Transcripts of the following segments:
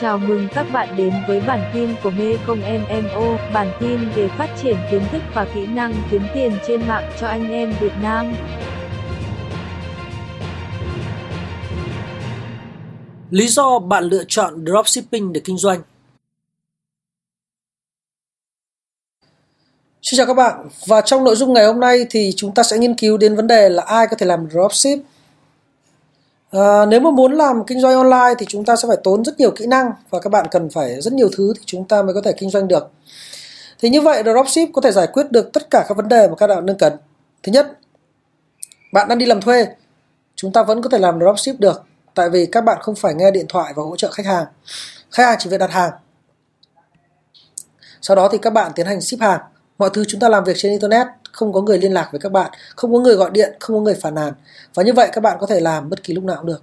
Chào mừng các bạn đến với bản tin của Mê Công MMO, bản tin về phát triển kiến thức và kỹ năng kiếm tiền trên mạng cho anh em Việt Nam. Lý do bạn lựa chọn dropshipping để kinh doanh Xin chào các bạn và trong nội dung ngày hôm nay thì chúng ta sẽ nghiên cứu đến vấn đề là ai có thể làm dropship À, nếu mà muốn làm kinh doanh online thì chúng ta sẽ phải tốn rất nhiều kỹ năng và các bạn cần phải rất nhiều thứ thì chúng ta mới có thể kinh doanh được. Thì như vậy dropship có thể giải quyết được tất cả các vấn đề mà các bạn đang cần. Thứ nhất, bạn đang đi làm thuê, chúng ta vẫn có thể làm dropship được tại vì các bạn không phải nghe điện thoại và hỗ trợ khách hàng. Khách hàng chỉ việc đặt hàng. Sau đó thì các bạn tiến hành ship hàng. Mọi thứ chúng ta làm việc trên internet không có người liên lạc với các bạn, không có người gọi điện, không có người phản nàn. Và như vậy các bạn có thể làm bất kỳ lúc nào cũng được.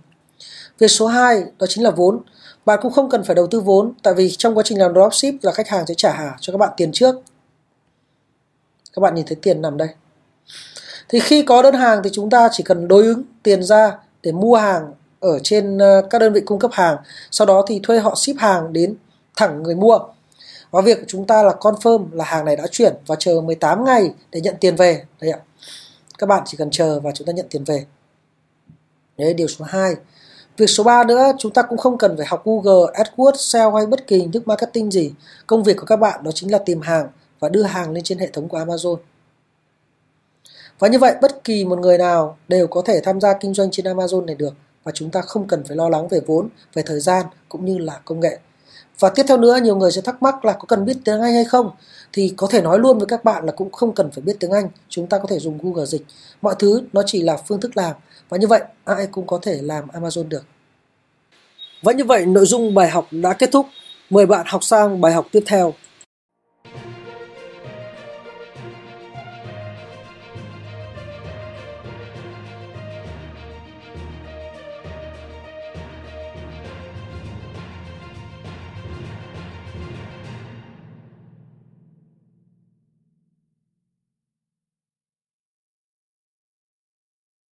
Việc số 2 đó chính là vốn. Bạn cũng không cần phải đầu tư vốn tại vì trong quá trình làm dropship là khách hàng sẽ trả hà cho các bạn tiền trước. Các bạn nhìn thấy tiền nằm đây. Thì khi có đơn hàng thì chúng ta chỉ cần đối ứng tiền ra để mua hàng ở trên ờ, các đơn vị cung cấp hàng, sau đó thì thuê họ ship hàng đến thẳng người mua. Và việc của chúng ta là confirm là hàng này đã chuyển và chờ 18 ngày để nhận tiền về. Đây ạ. Các bạn chỉ cần chờ và chúng ta nhận tiền về. Đấy điều số 2. Việc số 3 nữa, chúng ta cũng không cần phải học Google, AdWords, SEO hay bất kỳ hình thức marketing gì. Công việc của các bạn đó chính là tìm hàng và đưa hàng lên trên hệ thống của Amazon. Và như vậy bất kỳ một người nào đều có thể tham gia kinh doanh trên Amazon này được và chúng ta không cần phải lo lắng về vốn, về thời gian cũng như là công nghệ. Và tiếp theo nữa nhiều người sẽ thắc mắc là có cần biết tiếng Anh hay không? Thì có thể nói luôn với các bạn là cũng không cần phải biết tiếng Anh, chúng ta có thể dùng Google dịch. Mọi thứ nó chỉ là phương thức làm và như vậy ai cũng có thể làm Amazon được. Và như vậy nội dung bài học đã kết thúc. Mời bạn học sang bài học tiếp theo.